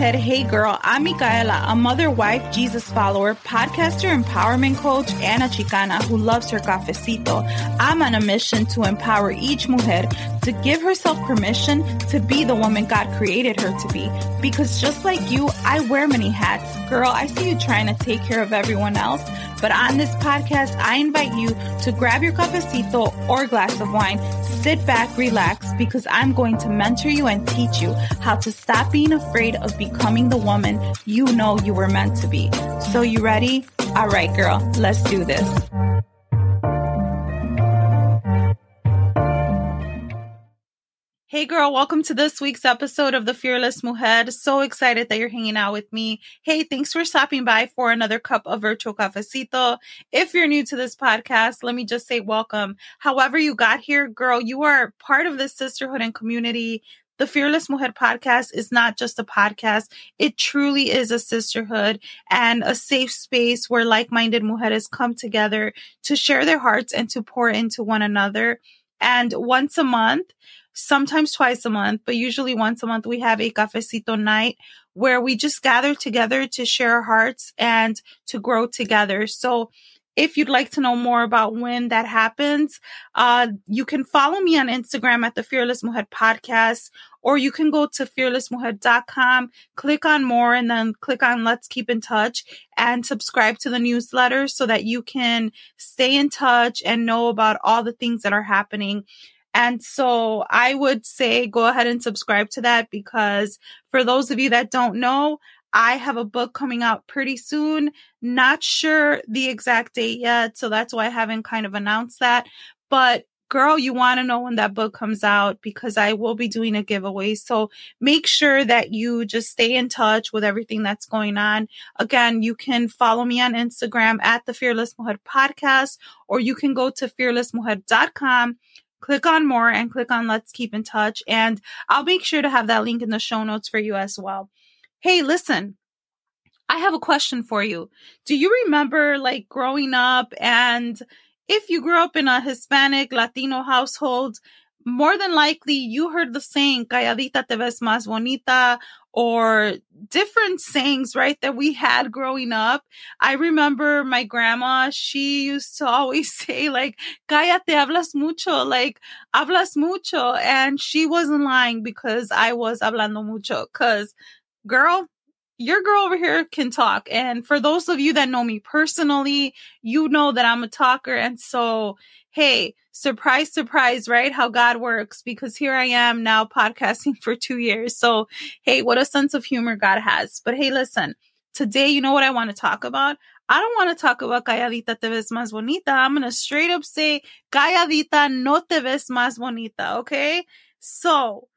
Head Hey Girl. I'm Micaela, a mother, wife, Jesus follower, podcaster, empowerment coach, and a Chicana who loves her cafecito. I'm on a mission to empower each mujer to give herself permission to be the woman God created her to be. Because just like you, I wear many hats. Girl, I see you trying to take care of everyone else. But on this podcast, I invite you to grab your cafecito or glass of wine, sit back, relax, because I'm going to mentor you and teach you how to stop being afraid of becoming the woman you know you were meant to be. So, you ready? All right, girl, let's do this. Hey girl, welcome to this week's episode of The Fearless Mujer. So excited that you're hanging out with me. Hey, thanks for stopping by for another cup of virtual cafecito. If you're new to this podcast, let me just say welcome. However you got here, girl, you are part of this sisterhood and community. The Fearless Mujer podcast is not just a podcast. It truly is a sisterhood and a safe space where like-minded mujeres come together to share their hearts and to pour into one another. And once a month, sometimes twice a month, but usually once a month, we have a cafecito night where we just gather together to share hearts and to grow together. So if you'd like to know more about when that happens, uh, you can follow me on Instagram at the Fearless Mujer podcast, or you can go to fearlessmujer.com, click on more, and then click on Let's Keep in Touch and subscribe to the newsletter so that you can stay in touch and know about all the things that are happening. And so I would say go ahead and subscribe to that because for those of you that don't know, I have a book coming out pretty soon. Not sure the exact date yet. So that's why I haven't kind of announced that. But girl, you want to know when that book comes out because I will be doing a giveaway. So make sure that you just stay in touch with everything that's going on. Again, you can follow me on Instagram at the Fearless Mujer podcast, or you can go to fearlessmujer.com click on more and click on let's keep in touch. And I'll make sure to have that link in the show notes for you as well. Hey, listen, I have a question for you. Do you remember like growing up and if you grew up in a Hispanic Latino household, more than likely you heard the saying, calladita te ves más bonita, or different sayings, right, that we had growing up. I remember my grandma, she used to always say, like, cállate, hablas mucho, like, hablas mucho. And she wasn't lying because I was hablando mucho. Cause, girl, your girl over here can talk. And for those of you that know me personally, you know that I'm a talker. And so, hey, surprise, surprise, right? How God works because here I am now podcasting for two years. So, hey, what a sense of humor God has. But hey, listen, today, you know what I want to talk about? I don't want to talk about calladita te ves más bonita. I'm going to straight up say calladita no te ves más bonita. Okay. So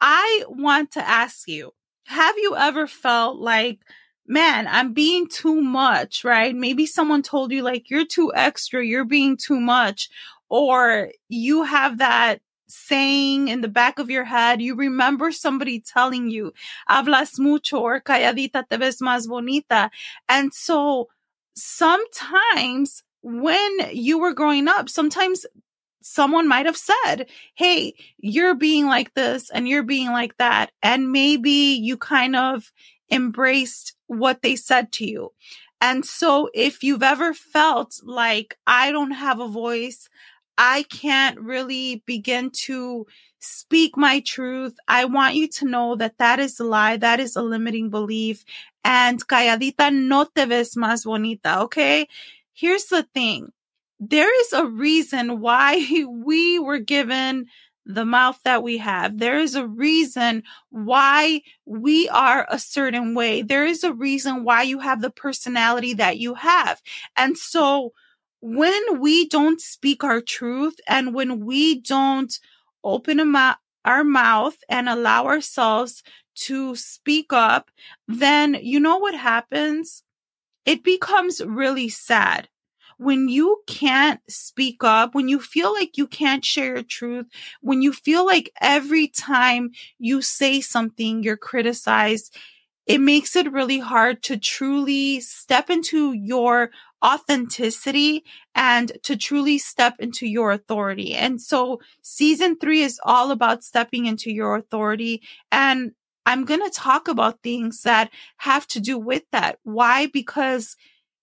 I want to ask you, have you ever felt like, man, I'm being too much, right? Maybe someone told you like, you're too extra, you're being too much, or you have that saying in the back of your head, you remember somebody telling you, hablas mucho or calladita te ves más bonita. And so sometimes when you were growing up, sometimes someone might have said, Hey, you're being like this and you're being like that. And maybe you kind of embraced what they said to you. And so if you've ever felt like I don't have a voice, I can't really begin to speak my truth. I want you to know that that is a lie. That is a limiting belief. And calladita no te ves más bonita. Okay. Here's the thing. There is a reason why we were given the mouth that we have. There is a reason why we are a certain way. There is a reason why you have the personality that you have. And so when we don't speak our truth and when we don't open our mouth and allow ourselves to speak up, then you know what happens? It becomes really sad when you can't speak up, when you feel like you can't share your truth, when you feel like every time you say something, you're criticized, it makes it really hard to truly step into your authenticity and to truly step into your authority. And so season three is all about stepping into your authority. And I'm going to talk about things that have to do with that. Why? Because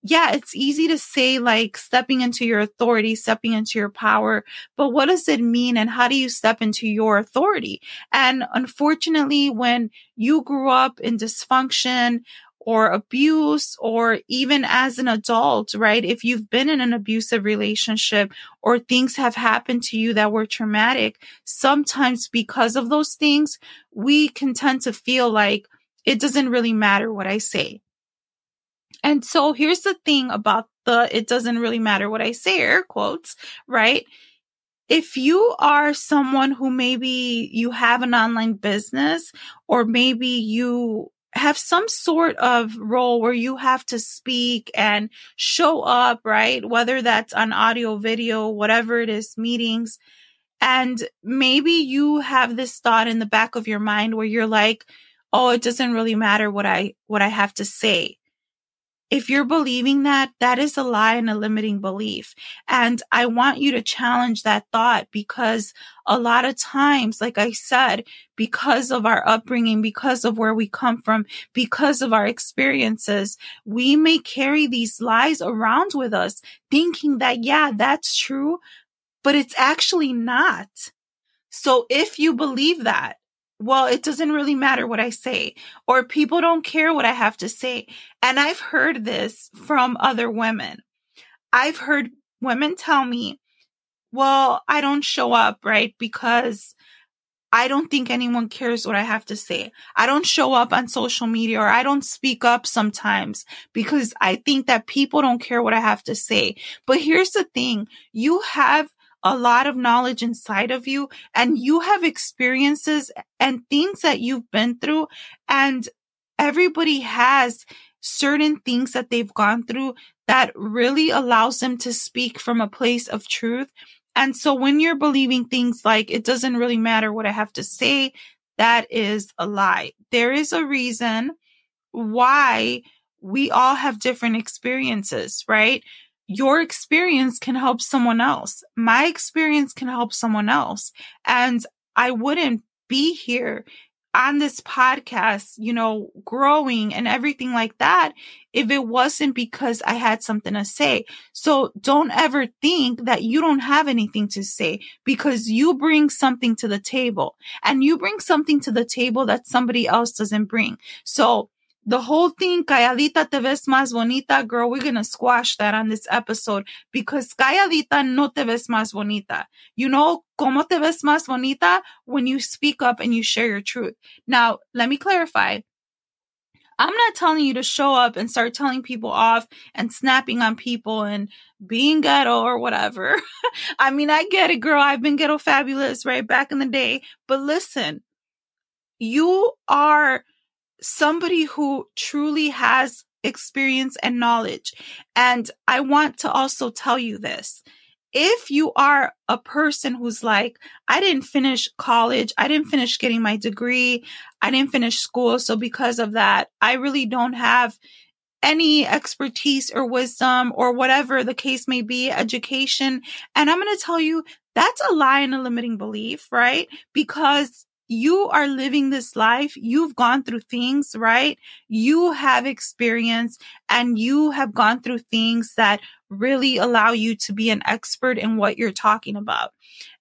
yeah, it's easy to say like stepping into your authority, stepping into your power, but what does it mean and how do you step into your authority? And unfortunately, when you grew up in dysfunction or abuse, or even as an adult, right? If you've been in an abusive relationship or things have happened to you that were traumatic, sometimes because of those things, we can tend to feel like it doesn't really matter what I say and so here's the thing about the it doesn't really matter what I say, air quotes, right? If you are someone who maybe you have an online business or maybe you have some sort of role where you have to speak and show up, right? Whether that's on audio, video, whatever it is, meetings. And maybe you have this thought in the back of your mind where you're like, oh, it doesn't really matter what I, what I have to say if you're believing that, that is a lie and a limiting belief. And I want you to challenge that thought because a lot of times, like I said, because of our upbringing, because of where we come from, because of our experiences, we may carry these lies around with us thinking that, yeah, that's true, but it's actually not. So if you believe that, well, it doesn't really matter what I say, or people don't care what I have to say. And I've heard this from other women. I've heard women tell me, well, I don't show up, right? Because I don't think anyone cares what I have to say. I don't show up on social media or I don't speak up sometimes because I think that people don't care what I have to say. But here's the thing. You have a lot of knowledge inside of you and you have experiences and things that you've been through and everybody has certain things that they've gone through that really allows them to speak from a place of truth. And so when you're believing things like it doesn't really matter what I have to say, that is a lie. There is a reason why we all have different experiences, right? Your experience can help someone else. My experience can help someone else. And I wouldn't be here on this podcast, you know, growing and everything like that if it wasn't because I had something to say. So don't ever think that you don't have anything to say because you bring something to the table and you bring something to the table that somebody else doesn't bring. So the whole thing, calladita te ves más bonita, girl, we're going to squash that on this episode because calladita no te ves más bonita. You know, como te ves más bonita when you speak up and you share your truth. Now, let me clarify. I'm not telling you to show up and start telling people off and snapping on people and being ghetto or whatever. I mean, I get it, girl. I've been ghetto fabulous right back in the day. But listen, you are somebody who truly has experience and knowledge. And I want to also tell you this. If you are a person who's like, I didn't finish college, I didn't finish getting my degree, I didn't finish school. So because of that, I really don't have any expertise or wisdom or whatever the case may be, education. And I'm going to tell you that's a lie and a limiting belief, right? Because you are living this life. You've gone through things, right? You have experience and you have gone through things that really allow you to be an expert in what you're talking about.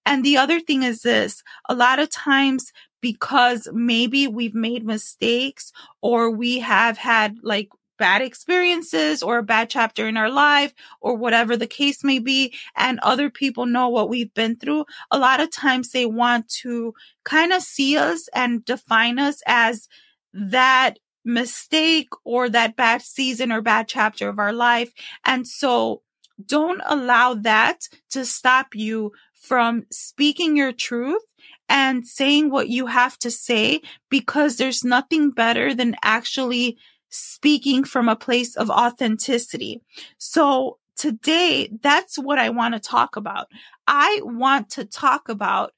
And the other thing is this, a lot of times because maybe we've made mistakes or we have had like bad experiences or a bad chapter in our life or whatever the case may be and other people know what we've been through a lot of times they want to kind of see us and define us as that mistake or that bad season or bad chapter of our life. And so don't allow that to stop you from speaking your truth and saying what you have to say because there's nothing better than actually speaking from a place of authenticity. So today, that's what I want to talk about. I want to talk about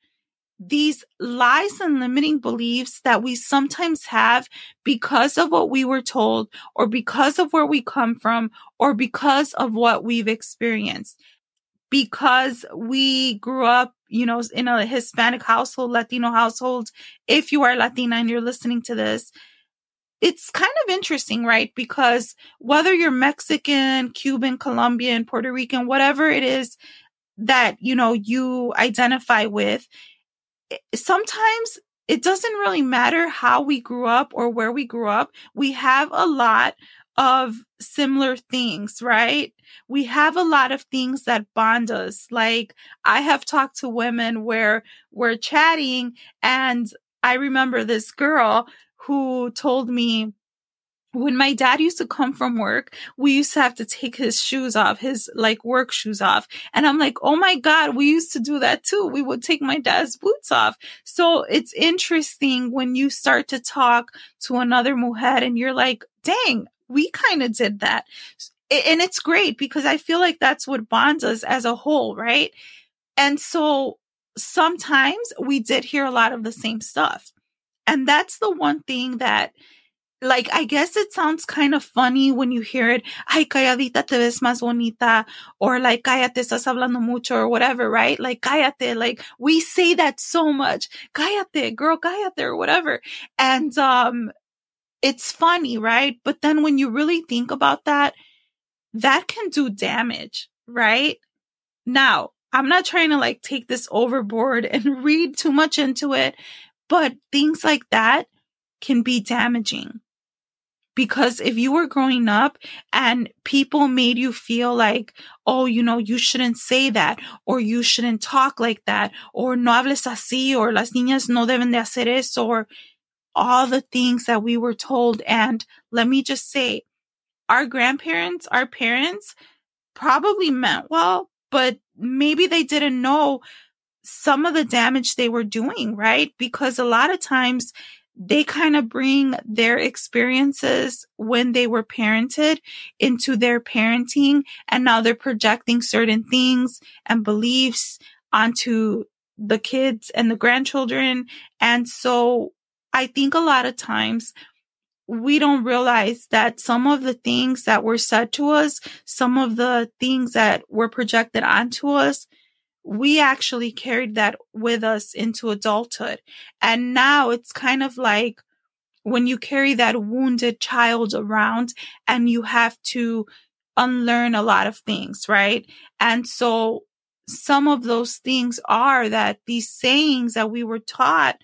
these lies and limiting beliefs that we sometimes have because of what we were told or because of where we come from or because of what we've experienced. Because we grew up, you know, in a Hispanic household, Latino household. If you are Latina and you're listening to this, it's kind of interesting, right? Because whether you're Mexican, Cuban, Colombian, Puerto Rican, whatever it is that, you know, you identify with, sometimes it doesn't really matter how we grew up or where we grew up. We have a lot of similar things, right? We have a lot of things that bond us. Like I have talked to women where we're chatting and I remember this girl who told me when my dad used to come from work, we used to have to take his shoes off, his like work shoes off. And I'm like, oh my God, we used to do that too. We would take my dad's boots off. So it's interesting when you start to talk to another mujer and you're like, dang, we kind of did that. And it's great because I feel like that's what bonds us as a whole, right? And so sometimes we did hear a lot of the same stuff. And that's the one thing that like I guess it sounds kind of funny when you hear it, ay, calladita te ves más bonita, or like, cállate, estás hablando mucho, or whatever, right? Like, cállate, like, we say that so much, cállate, girl, cállate, or whatever. And, um, it's funny, right? But then when you really think about that, that can do damage, right? Now, I'm not trying to like take this overboard and read too much into it but things like that can be damaging. Because if you were growing up and people made you feel like, oh, you know, you shouldn't say that, or you shouldn't talk like that, or no hables así, or las niñas no deben de hacer eso, or all the things that we were told. And let me just say, our grandparents, our parents probably meant well, but maybe they didn't know some of the damage they were doing, right? Because a lot of times they kind of bring their experiences when they were parented into their parenting. And now they're projecting certain things and beliefs onto the kids and the grandchildren. And so I think a lot of times we don't realize that some of the things that were said to us, some of the things that were projected onto us we actually carried that with us into adulthood. And now it's kind of like when you carry that wounded child around and you have to unlearn a lot of things, right? And so some of those things are that these sayings that we were taught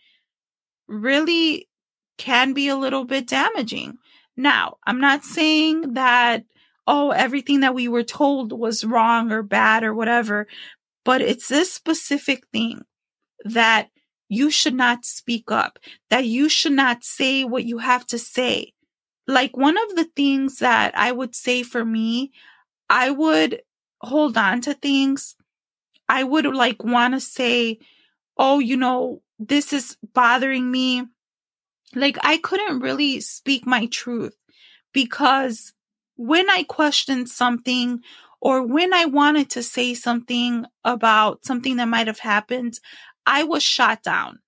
really can be a little bit damaging. Now, I'm not saying that, oh, everything that we were told was wrong or bad or whatever, but it's this specific thing that you should not speak up, that you should not say what you have to say. Like one of the things that I would say for me, I would hold on to things. I would like want to say, oh, you know, this is bothering me. Like I couldn't really speak my truth because when I questioned something or when I wanted to say something about something that might have happened, I was shot down.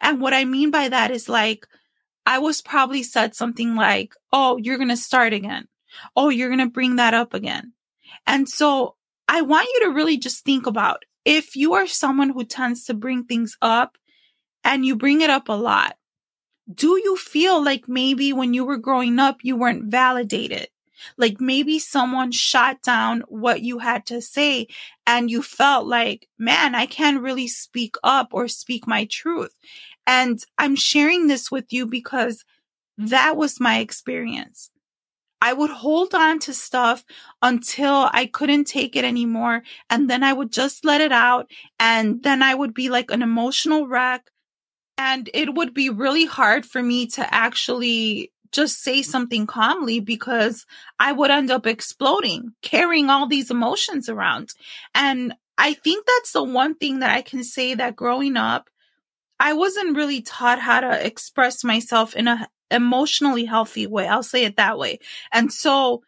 And what I mean by that is like, I was probably said something like, Oh, you're going to start again. Oh, you're going to bring that up again. And so I want you to really just think about if you are someone who tends to bring things up and you bring it up a lot, do you feel like maybe when you were growing up, you weren't validated? Like maybe someone shot down what you had to say and you felt like, man, I can't really speak up or speak my truth. And I'm sharing this with you because that was my experience. I would hold on to stuff until I couldn't take it anymore. And then I would just let it out. And then I would be like an emotional wreck. And it would be really hard for me to actually just say something calmly because I would end up exploding, carrying all these emotions around. And I think that's the one thing that I can say that growing up, I wasn't really taught how to express myself in a emotionally healthy way. I'll say it that way. And so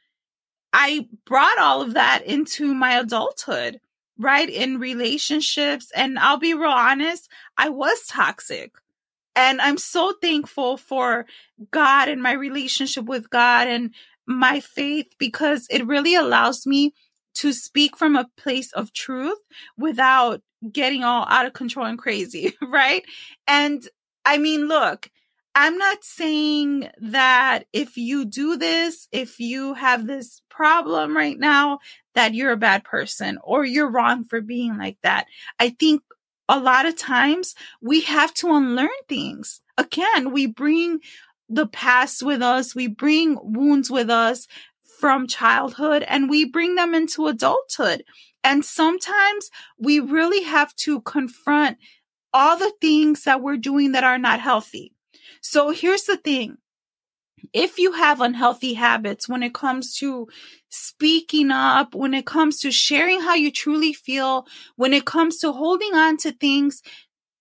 I brought all of that into my adulthood, right? In relationships. And I'll be real honest, I was toxic. And I'm so thankful for God and my relationship with God and my faith because it really allows me to speak from a place of truth without getting all out of control and crazy, right? And I mean, look, I'm not saying that if you do this, if you have this problem right now, that you're a bad person or you're wrong for being like that. I think a lot of times we have to unlearn things. Again, we bring the past with us, we bring wounds with us from childhood and we bring them into adulthood. And sometimes we really have to confront all the things that we're doing that are not healthy. So here's the thing. If you have unhealthy habits when it comes to speaking up, when it comes to sharing how you truly feel, when it comes to holding on to things,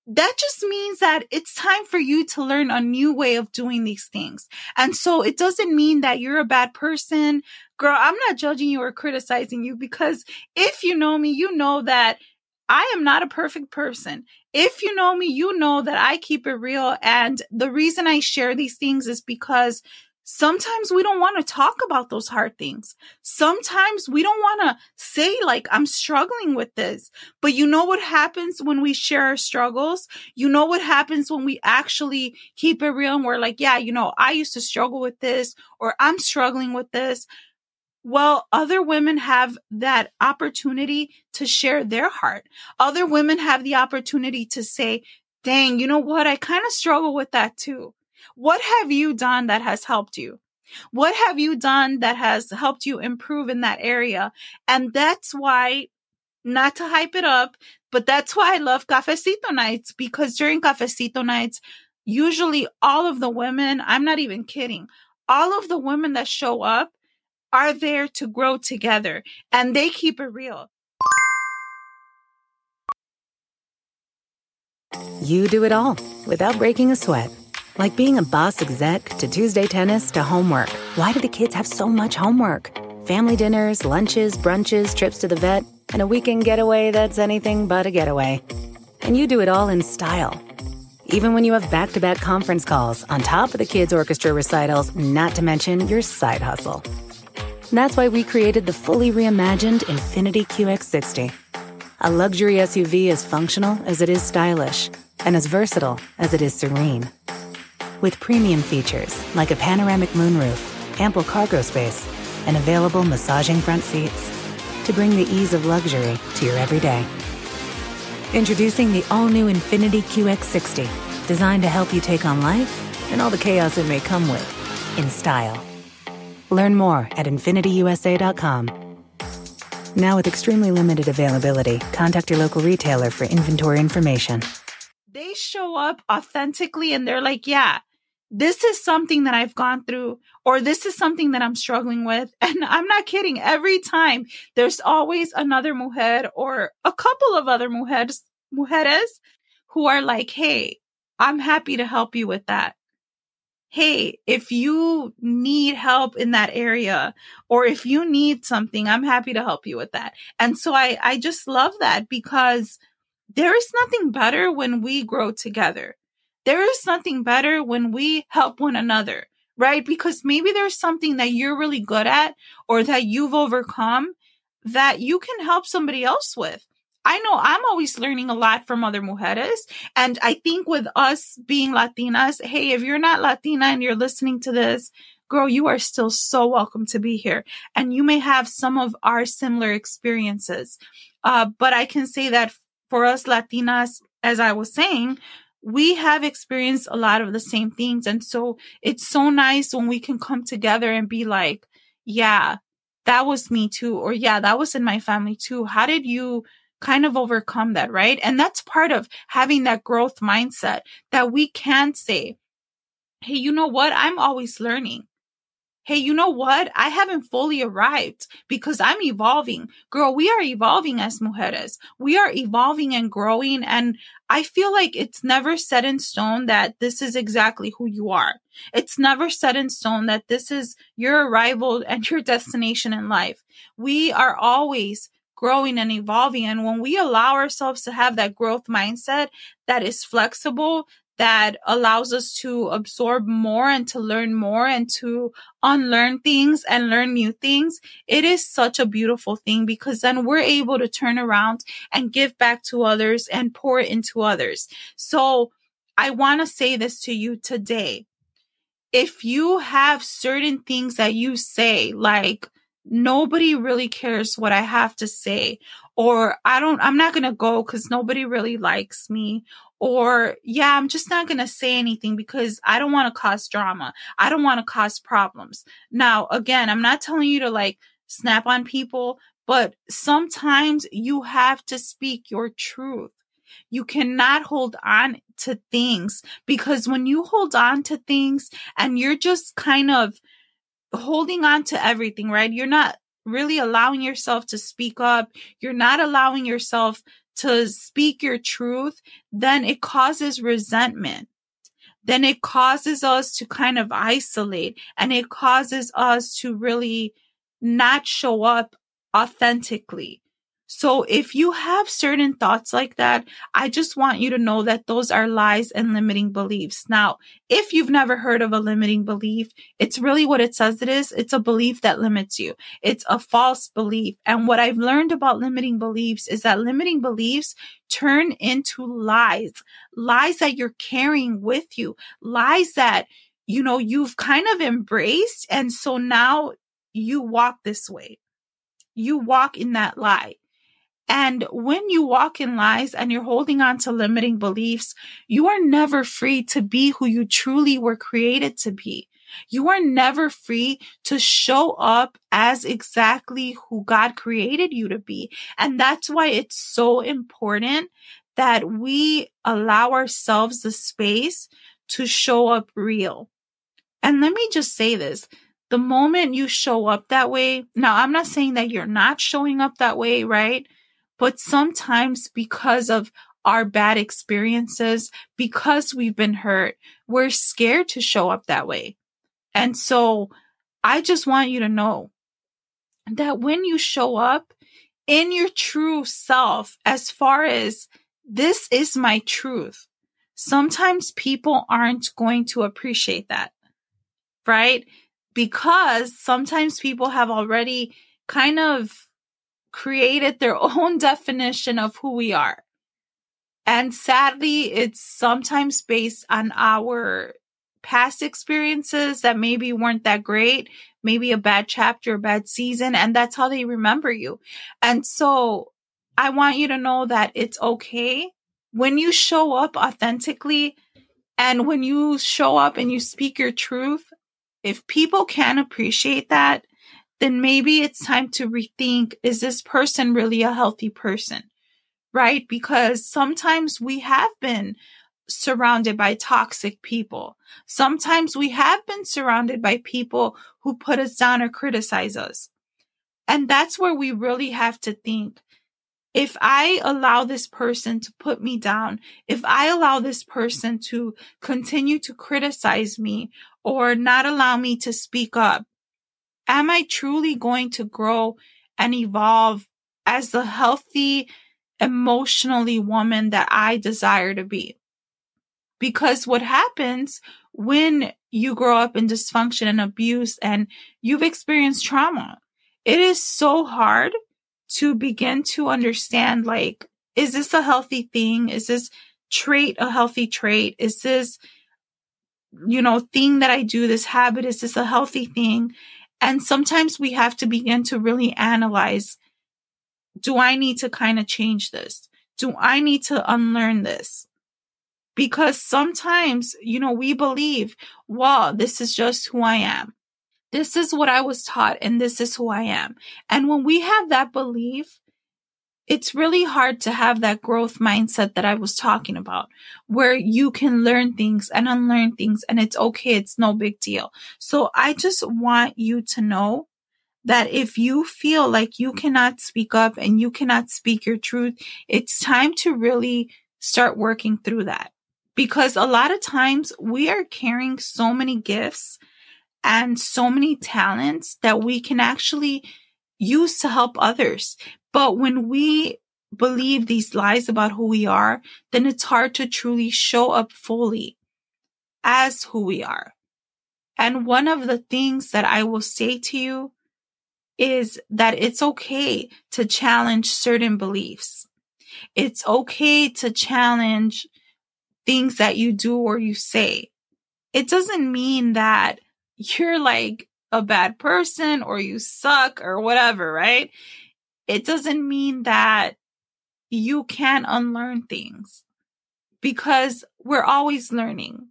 that just means that it's time for you to learn a new way of doing these things. And so it doesn't mean that you're a bad person. Girl, I'm not judging you or criticizing you because if you know me, you know that I am not a perfect person. If you know me, you know that I keep it real. And the reason I share these things is because sometimes we don't want to talk about those hard things. Sometimes we don't want to say, like, I'm struggling with this. But you know what happens when we share our struggles? You know what happens when we actually keep it real and we're like, yeah, you know, I used to struggle with this or I'm struggling with this. Well, other women have that opportunity to share their heart. Other women have the opportunity to say, dang, you know what? I kind of struggle with that too. What have you done that has helped you? What have you done that has helped you improve in that area? And that's why, not to hype it up, but that's why I love cafecito nights because during cafecito nights, usually all of the women, I'm not even kidding, all of the women that show up are there to grow together and they keep it real. You do it all without breaking a sweat. Like being a boss exec to Tuesday tennis to homework. Why do the kids have so much homework? Family dinners, lunches, brunches, trips to the vet, and a weekend getaway that's anything but a getaway. And you do it all in style. Even when you have back to back conference calls on top of the kids' orchestra recitals, not to mention your side hustle. That's why we created the fully reimagined Infiniti QX60. A luxury SUV as functional as it is stylish, and as versatile as it is serene. With premium features like a panoramic moonroof, ample cargo space, and available massaging front seats to bring the ease of luxury to your everyday. Introducing the all new Infiniti QX60, designed to help you take on life and all the chaos it may come with in style. Learn more at InfinitiUSA.com. Now, with extremely limited availability, contact your local retailer for inventory information. They show up authentically and they're like, yeah, this is something that I've gone through, or this is something that I'm struggling with. And I'm not kidding. Every time there's always another mujer or a couple of other mujeres, mujeres who are like, hey, I'm happy to help you with that hey, if you need help in that area or if you need something, I'm happy to help you with that. And so I, I just love that because there is nothing better when we grow together. There is nothing better when we help one another, right? Because maybe there's something that you're really good at or that you've overcome that you can help somebody else with. I know I'm always learning a lot from other mujeres. And I think with us being Latinas, hey, if you're not Latina and you're listening to this, girl, you are still so welcome to be here. And you may have some of our similar experiences. Uh, but I can say that for us Latinas, as I was saying, we have experienced a lot of the same things. And so it's so nice when we can come together and be like, yeah, that was me too. Or yeah, that was in my family too. How did you kind of overcome that, right? And that's part of having that growth mindset that we can say, Hey, you know what? I'm always learning. hey, you know what? I haven't fully arrived because I'm evolving. Girl, we are evolving as mujeres. We are evolving and growing. And I feel like it's never set in stone that this is exactly who you are. It's never set in stone that this is your arrival and your destination in life. We are always growing and evolving. And when we allow ourselves to have that growth mindset that is flexible, that allows us to absorb more and to learn more and to unlearn things and learn new things, it is such a beautiful thing because then we're able to turn around and give back to others and pour into others. So I want to say this to you today. If you have certain things that you say, like, nobody really cares what I have to say, or I don't, I'm not going to go because nobody really likes me, or yeah, I'm just not going to say anything because I don't want to cause drama. I don't want to cause problems. Now, again, I'm not telling you to like snap on people, but sometimes you have to speak your truth. You cannot hold on to things because when you hold on to things and you're just kind of holding on to everything, right? You're not really allowing yourself to speak up. You're not allowing yourself to speak your truth, then it causes resentment. Then it causes us to kind of isolate and it causes us to really not show up authentically. So if you have certain thoughts like that, I just want you to know that those are lies and limiting beliefs. Now, if you've never heard of a limiting belief, it's really what it says it is. It's a belief that limits you. It's a false belief. And what I've learned about limiting beliefs is that limiting beliefs turn into lies, lies that you're carrying with you, lies that, you know, you've kind of embraced. And so now you walk this way. You walk in that lie. And when you walk in lies and you're holding on to limiting beliefs, you are never free to be who you truly were created to be. You are never free to show up as exactly who God created you to be. And that's why it's so important that we allow ourselves the space to show up real. And let me just say this. The moment you show up that way, now I'm not saying that you're not showing up that way, right? But sometimes because of our bad experiences, because we've been hurt, we're scared to show up that way. And so I just want you to know that when you show up in your true self, as far as this is my truth, sometimes people aren't going to appreciate that, right? Because sometimes people have already kind of created their own definition of who we are. And sadly, it's sometimes based on our past experiences that maybe weren't that great, maybe a bad chapter, a bad season, and that's how they remember you. And so I want you to know that it's okay when you show up authentically and when you show up and you speak your truth. If people can't appreciate that, then maybe it's time to rethink is this person really a healthy person? Right? Because sometimes we have been surrounded by toxic people. Sometimes we have been surrounded by people who put us down or criticize us. And that's where we really have to think. If I allow this person to put me down, if I allow this person to continue to criticize me or not allow me to speak up, am I truly going to grow and evolve as the healthy, emotionally woman that I desire to be? Because what happens when you grow up in dysfunction and abuse and you've experienced trauma, it is so hard to begin to understand like, is this a healthy thing? Is this trait a healthy trait? Is this, you know, thing that I do, this habit, is this a healthy thing? And sometimes we have to begin to really analyze do I need to kind of change this? Do I need to unlearn this? Because sometimes, you know, we believe, wow, this is just who I am. This is what I was taught and this is who I am. And when we have that belief, it's really hard to have that growth mindset that I was talking about, where you can learn things and unlearn things and it's okay. It's no big deal. So I just want you to know that if you feel like you cannot speak up and you cannot speak your truth, it's time to really start working through that. Because a lot of times we are carrying so many gifts and so many talents that we can actually use to help others. But when we believe these lies about who we are, then it's hard to truly show up fully as who we are. And one of the things that I will say to you is that it's okay to challenge certain beliefs. It's okay to challenge things that you do or you say. It doesn't mean that you're like a bad person or you suck or whatever, right? It doesn't mean that you can unlearn things because we're always learning.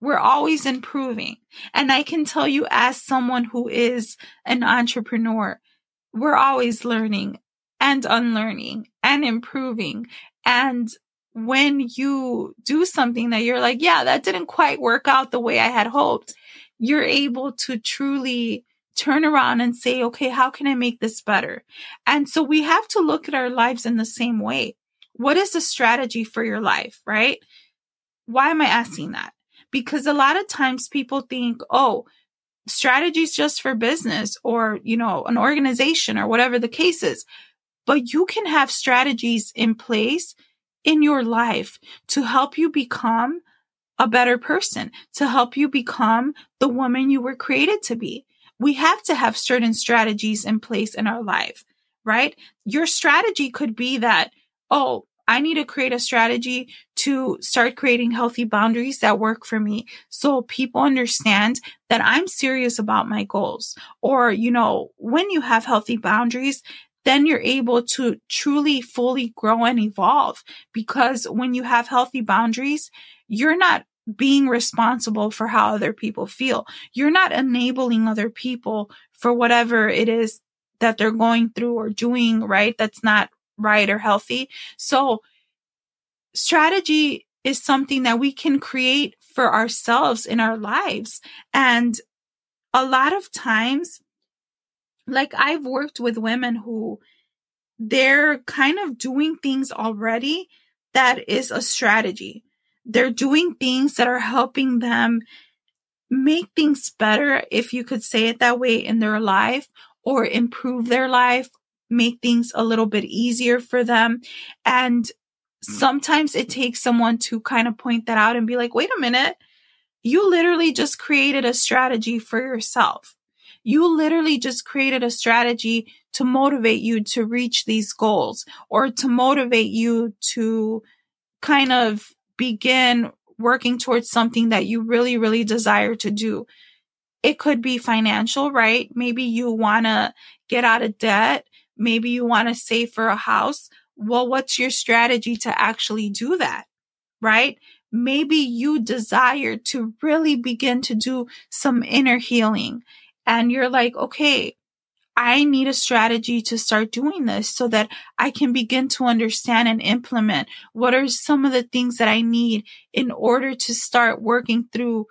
We're always improving. And I can tell you as someone who is an entrepreneur, we're always learning and unlearning and improving. And when you do something that you're like, yeah, that didn't quite work out the way I had hoped, you're able to truly turn around and say, okay, how can I make this better? And so we have to look at our lives in the same way. What is the strategy for your life, right? Why am I asking that? because a lot of times people think, oh, strategies just for business or, you know, an organization or whatever the case is. But you can have strategies in place in your life to help you become a better person, to help you become the woman you were created to be. We have to have certain strategies in place in our life, right? Your strategy could be that, oh, I need to create a strategy to start creating healthy boundaries that work for me. So people understand that I'm serious about my goals. Or, you know, when you have healthy boundaries, then you're able to truly fully grow and evolve because when you have healthy boundaries, you're not being responsible for how other people feel. You're not enabling other people for whatever it is that they're going through or doing, right? That's not right or healthy. So strategy is something that we can create for ourselves in our lives. And a lot of times, like I've worked with women who they're kind of doing things already that is a strategy. They're doing things that are helping them make things better, if you could say it that way, in their life or improve their life make things a little bit easier for them. And mm. sometimes it takes someone to kind of point that out and be like, wait a minute, you literally just created a strategy for yourself. You literally just created a strategy to motivate you to reach these goals or to motivate you to kind of begin working towards something that you really, really desire to do. It could be financial, right? Maybe you want to get out of debt Maybe you want to save for a house. Well, what's your strategy to actually do that? Right? Maybe you desire to really begin to do some inner healing and you're like, okay, I need a strategy to start doing this so that I can begin to understand and implement what are some of the things that I need in order to start working through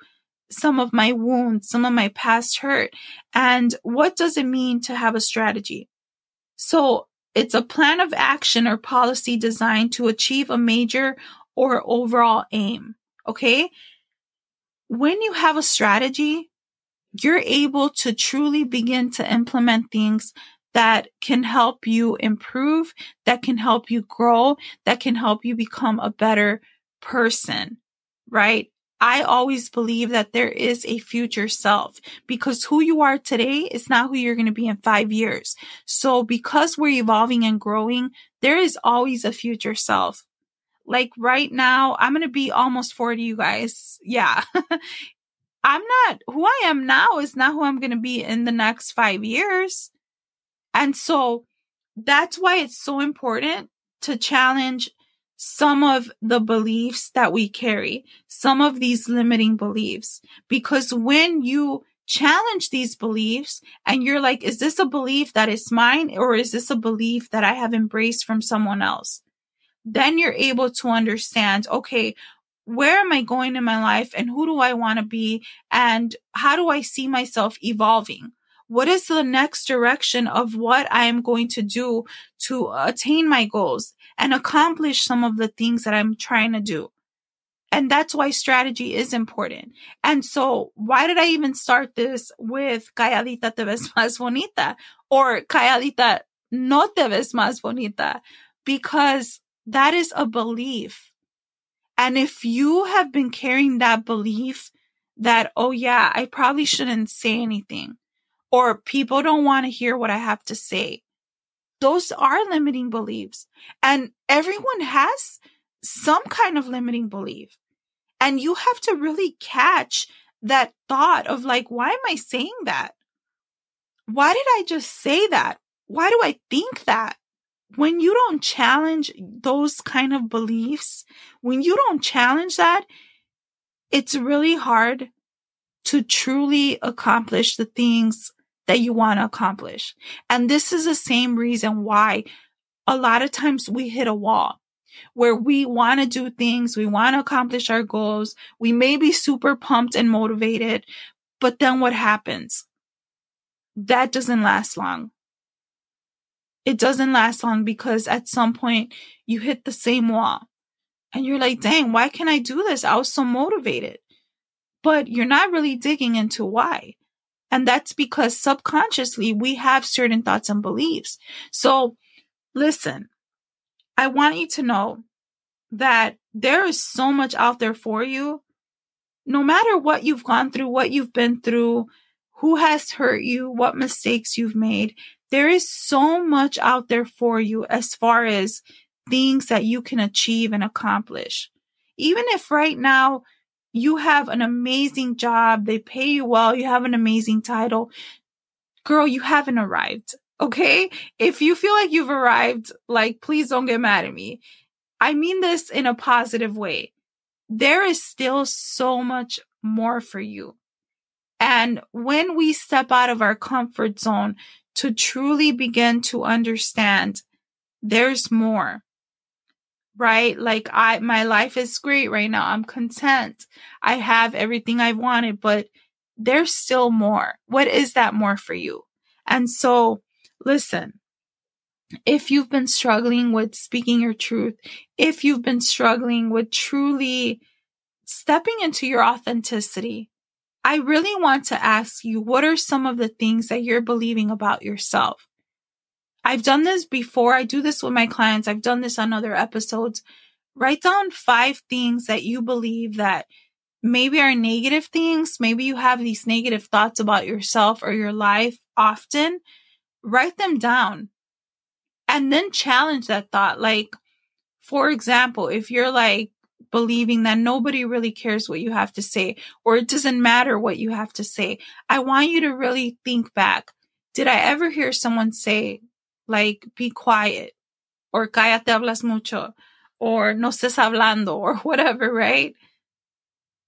some of my wounds, some of my past hurt. And what does it mean to have a strategy? So it's a plan of action or policy designed to achieve a major or overall aim. Okay. When you have a strategy, you're able to truly begin to implement things that can help you improve, that can help you grow, that can help you become a better person, right? I always believe that there is a future self because who you are today is not who you're going to be in five years. So because we're evolving and growing, there is always a future self. Like right now, I'm going to be almost 40, you guys. Yeah. I'm not who I am now is not who I'm going to be in the next five years. And so that's why it's so important to challenge some of the beliefs that we carry, some of these limiting beliefs. Because when you challenge these beliefs and you're like, is this a belief that is mine or is this a belief that I have embraced from someone else? Then you're able to understand, okay, where am I going in my life and who do I want to be? And how do I see myself evolving? What is the next direction of what I am going to do to attain my goals and accomplish some of the things that I'm trying to do? And that's why strategy is important. And so why did I even start this with calladita te ves más bonita or calladita no te ves más bonita? Because that is a belief. And if you have been carrying that belief that, oh yeah, I probably shouldn't say anything or people don't want to hear what I have to say. Those are limiting beliefs and everyone has some kind of limiting belief. And you have to really catch that thought of like, why am I saying that? Why did I just say that? Why do I think that? When you don't challenge those kind of beliefs, when you don't challenge that, it's really hard to truly accomplish the things that you want to accomplish. And this is the same reason why a lot of times we hit a wall where we want to do things, we want to accomplish our goals, we may be super pumped and motivated, but then what happens? That doesn't last long. It doesn't last long because at some point you hit the same wall and you're like, dang, why can't I do this? I was so motivated. But you're not really digging into why. And that's because subconsciously we have certain thoughts and beliefs. So listen, I want you to know that there is so much out there for you. No matter what you've gone through, what you've been through, who has hurt you, what mistakes you've made, there is so much out there for you as far as things that you can achieve and accomplish. Even if right now you have an amazing job, they pay you well, you have an amazing title, girl, you haven't arrived. Okay. If you feel like you've arrived, like, please don't get mad at me. I mean this in a positive way. There is still so much more for you. And when we step out of our comfort zone to truly begin to understand there's more, right? Like I, my life is great right now. I'm content. I have everything I wanted, but there's still more. What is that more for you? And so listen, if you've been struggling with speaking your truth, if you've been struggling with truly stepping into your authenticity, I really want to ask you, what are some of the things that you're believing about yourself? I've done this before. I do this with my clients. I've done this on other episodes. Write down five things that you believe that maybe are negative things. Maybe you have these negative thoughts about yourself or your life often. Write them down and then challenge that thought. Like, for example, if you're like believing that nobody really cares what you have to say or it doesn't matter what you have to say, I want you to really think back. Did I ever hear someone say, like, be quiet or cállate hablas mucho or no estés hablando or whatever, right?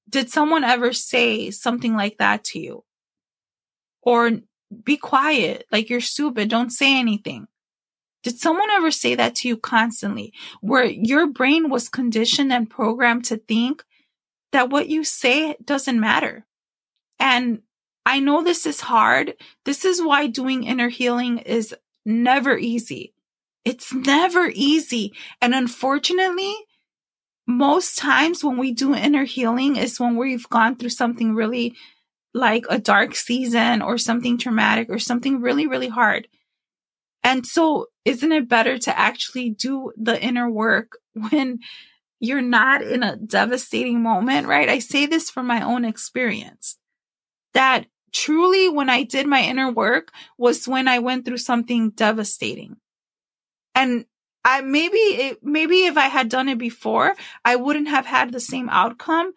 Did someone ever say something like that to you? Or be quiet, like you're stupid, don't say anything. Did someone ever say that to you constantly where your brain was conditioned and programmed to think that what you say doesn't matter? And I know this is hard. This is why doing inner healing is never easy. It's never easy. And unfortunately, most times when we do inner healing is when we've gone through something really like a dark season or something traumatic or something really, really hard. And so isn't it better to actually do the inner work when you're not in a devastating moment, right? I say this from my own experience that truly when I did my inner work was when I went through something devastating. And I maybe it, maybe if I had done it before, I wouldn't have had the same outcome,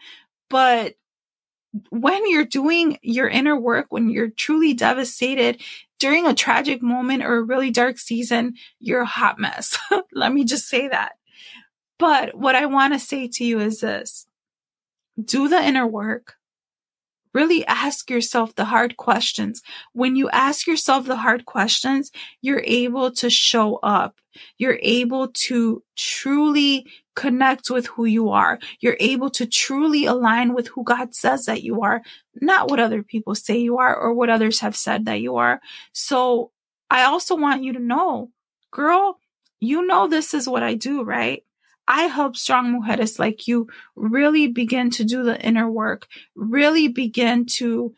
but when you're doing your inner work, when you're truly devastated during a tragic moment or a really dark season, you're a hot mess. Let me just say that. But what I want to say to you is this do the inner work, really ask yourself the hard questions. When you ask yourself the hard questions, you're able to show up. You're able to truly connect with who you are. You're able to truly align with who God says that you are, not what other people say you are or what others have said that you are. So I also want you to know, girl, you know this is what I do, right? I help strong mujeres like you really begin to do the inner work, really begin to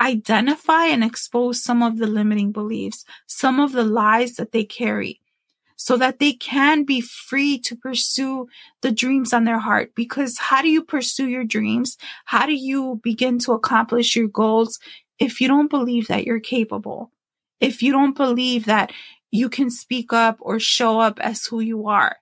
identify and expose some of the limiting beliefs, some of the lies that they carry so that they can be free to pursue the dreams on their heart. Because how do you pursue your dreams? How do you begin to accomplish your goals if you don't believe that you're capable? If you don't believe that you can speak up or show up as who you are?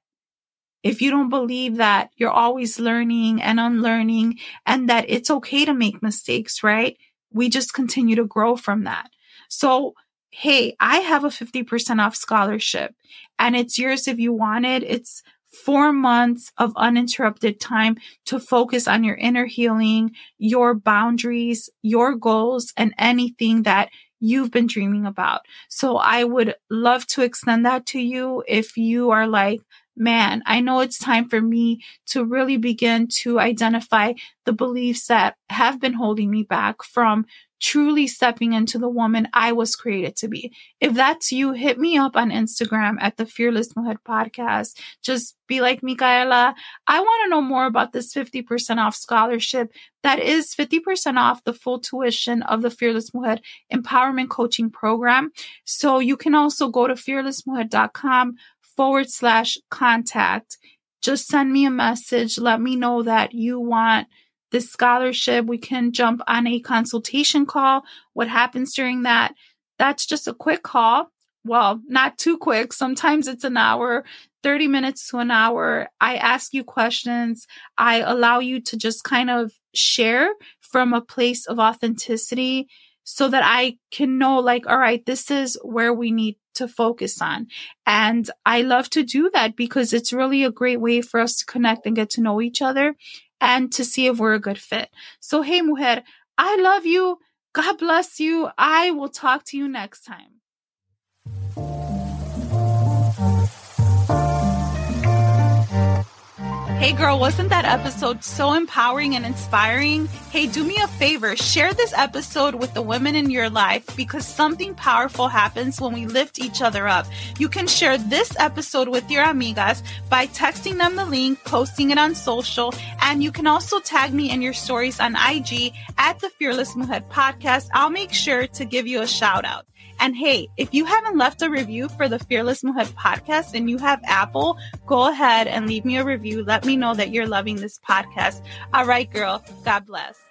if you don't believe that you're always learning and unlearning and that it's okay to make mistakes, right? We just continue to grow from that. So, hey, I have a 50% off scholarship and it's yours if you want it. It's four months of uninterrupted time to focus on your inner healing, your boundaries, your goals, and anything that you've been dreaming about. So I would love to extend that to you if you are like, man, I know it's time for me to really begin to identify the beliefs that have been holding me back from truly stepping into the woman I was created to be. If that's you, hit me up on Instagram at the Fearless Mujer podcast. Just be like, Micaela, I want to know more about this 50% off scholarship that is 50% off the full tuition of the Fearless Mujer Empowerment Coaching Program. So you can also go to fearlessmujer.com forward slash contact. Just send me a message. Let me know that you want this scholarship. We can jump on a consultation call. What happens during that? That's just a quick call. Well, not too quick. Sometimes it's an hour, 30 minutes to an hour. I ask you questions. I allow you to just kind of share from a place of authenticity so that I can know, like, all right, this is where we need to focus on. And I love to do that because it's really a great way for us to connect and get to know each other and to see if we're a good fit. So, hey, mujer, I love you. God bless you. I will talk to you next time. Hey girl, wasn't that episode so empowering and inspiring? Hey, do me a favor, share this episode with the women in your life because something powerful happens when we lift each other up. You can share this episode with your amigas by texting them the link, posting it on social, and you can also tag me in your stories on IG at the Fearless Mujer podcast. I'll make sure to give you a shout out. And hey, if you haven't left a review for the Fearless Mujer podcast and you have Apple, go ahead and leave me a review. Let me know that you're loving this podcast. All right, girl. God bless.